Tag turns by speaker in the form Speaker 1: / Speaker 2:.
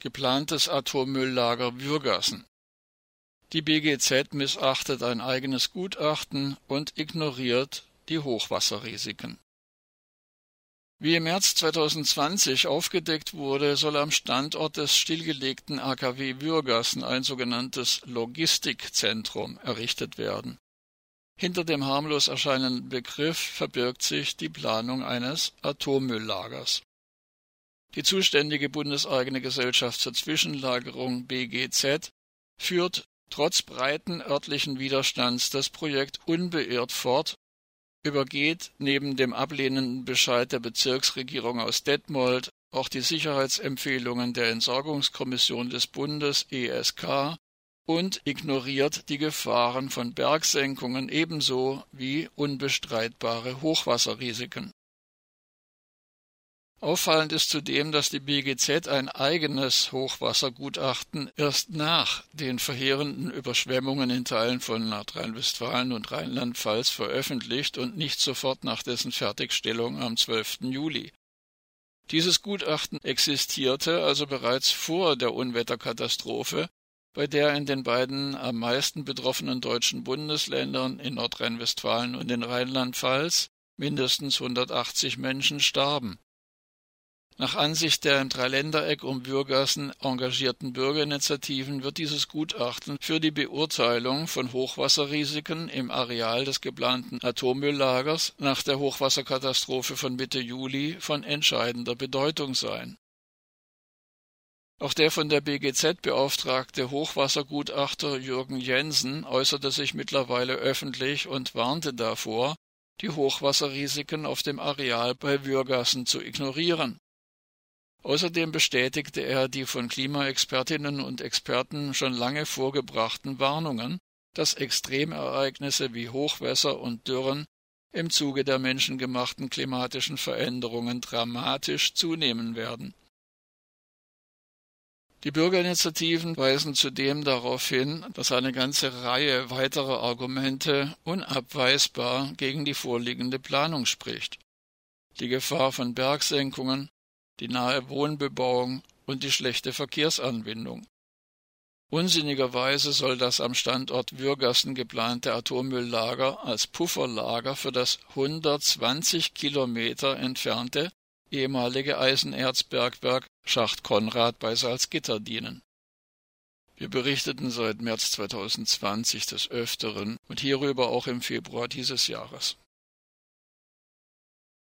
Speaker 1: geplantes Atommülllager Würgassen. Die BGZ missachtet ein eigenes Gutachten und ignoriert die Hochwasserrisiken. Wie im März 2020 aufgedeckt wurde, soll am Standort des stillgelegten AKW Würgassen ein sogenanntes Logistikzentrum errichtet werden. Hinter dem harmlos erscheinenden Begriff verbirgt sich die Planung eines Atommülllagers. Die zuständige bundeseigene Gesellschaft zur Zwischenlagerung BGZ führt trotz breiten örtlichen Widerstands das Projekt unbeirrt fort übergeht neben dem ablehnenden Bescheid der Bezirksregierung aus Detmold auch die Sicherheitsempfehlungen der Entsorgungskommission des Bundes ESK und ignoriert die Gefahren von Bergsenkungen ebenso wie unbestreitbare Hochwasserrisiken Auffallend ist zudem, dass die BGZ ein eigenes Hochwassergutachten erst nach den verheerenden Überschwemmungen in Teilen von Nordrhein-Westfalen und Rheinland-Pfalz veröffentlicht und nicht sofort nach dessen Fertigstellung am 12. Juli. Dieses Gutachten existierte also bereits vor der Unwetterkatastrophe, bei der in den beiden am meisten betroffenen deutschen Bundesländern in Nordrhein-Westfalen und in Rheinland-Pfalz mindestens 180 Menschen starben. Nach Ansicht der im Dreiländereck um Würgassen engagierten Bürgerinitiativen wird dieses Gutachten für die Beurteilung von Hochwasserrisiken im Areal des geplanten Atommülllagers nach der Hochwasserkatastrophe von Mitte Juli von entscheidender Bedeutung sein. Auch der von der BGZ beauftragte Hochwassergutachter Jürgen Jensen äußerte sich mittlerweile öffentlich und warnte davor, die Hochwasserrisiken auf dem Areal bei Würgassen zu ignorieren. Außerdem bestätigte er die von Klimaexpertinnen und Experten schon lange vorgebrachten Warnungen, dass Extremereignisse wie Hochwässer und Dürren im Zuge der menschengemachten klimatischen Veränderungen dramatisch zunehmen werden. Die Bürgerinitiativen weisen zudem darauf hin, dass eine ganze Reihe weiterer Argumente unabweisbar gegen die vorliegende Planung spricht. Die Gefahr von Bergsenkungen, die nahe Wohnbebauung und die schlechte Verkehrsanbindung. Unsinnigerweise soll das am Standort Würgassen geplante Atommülllager als Pufferlager für das 120 Kilometer entfernte ehemalige Eisenerzbergwerk Schacht Konrad bei Salzgitter dienen. Wir berichteten seit März 2020 des Öfteren und hierüber auch im Februar dieses Jahres.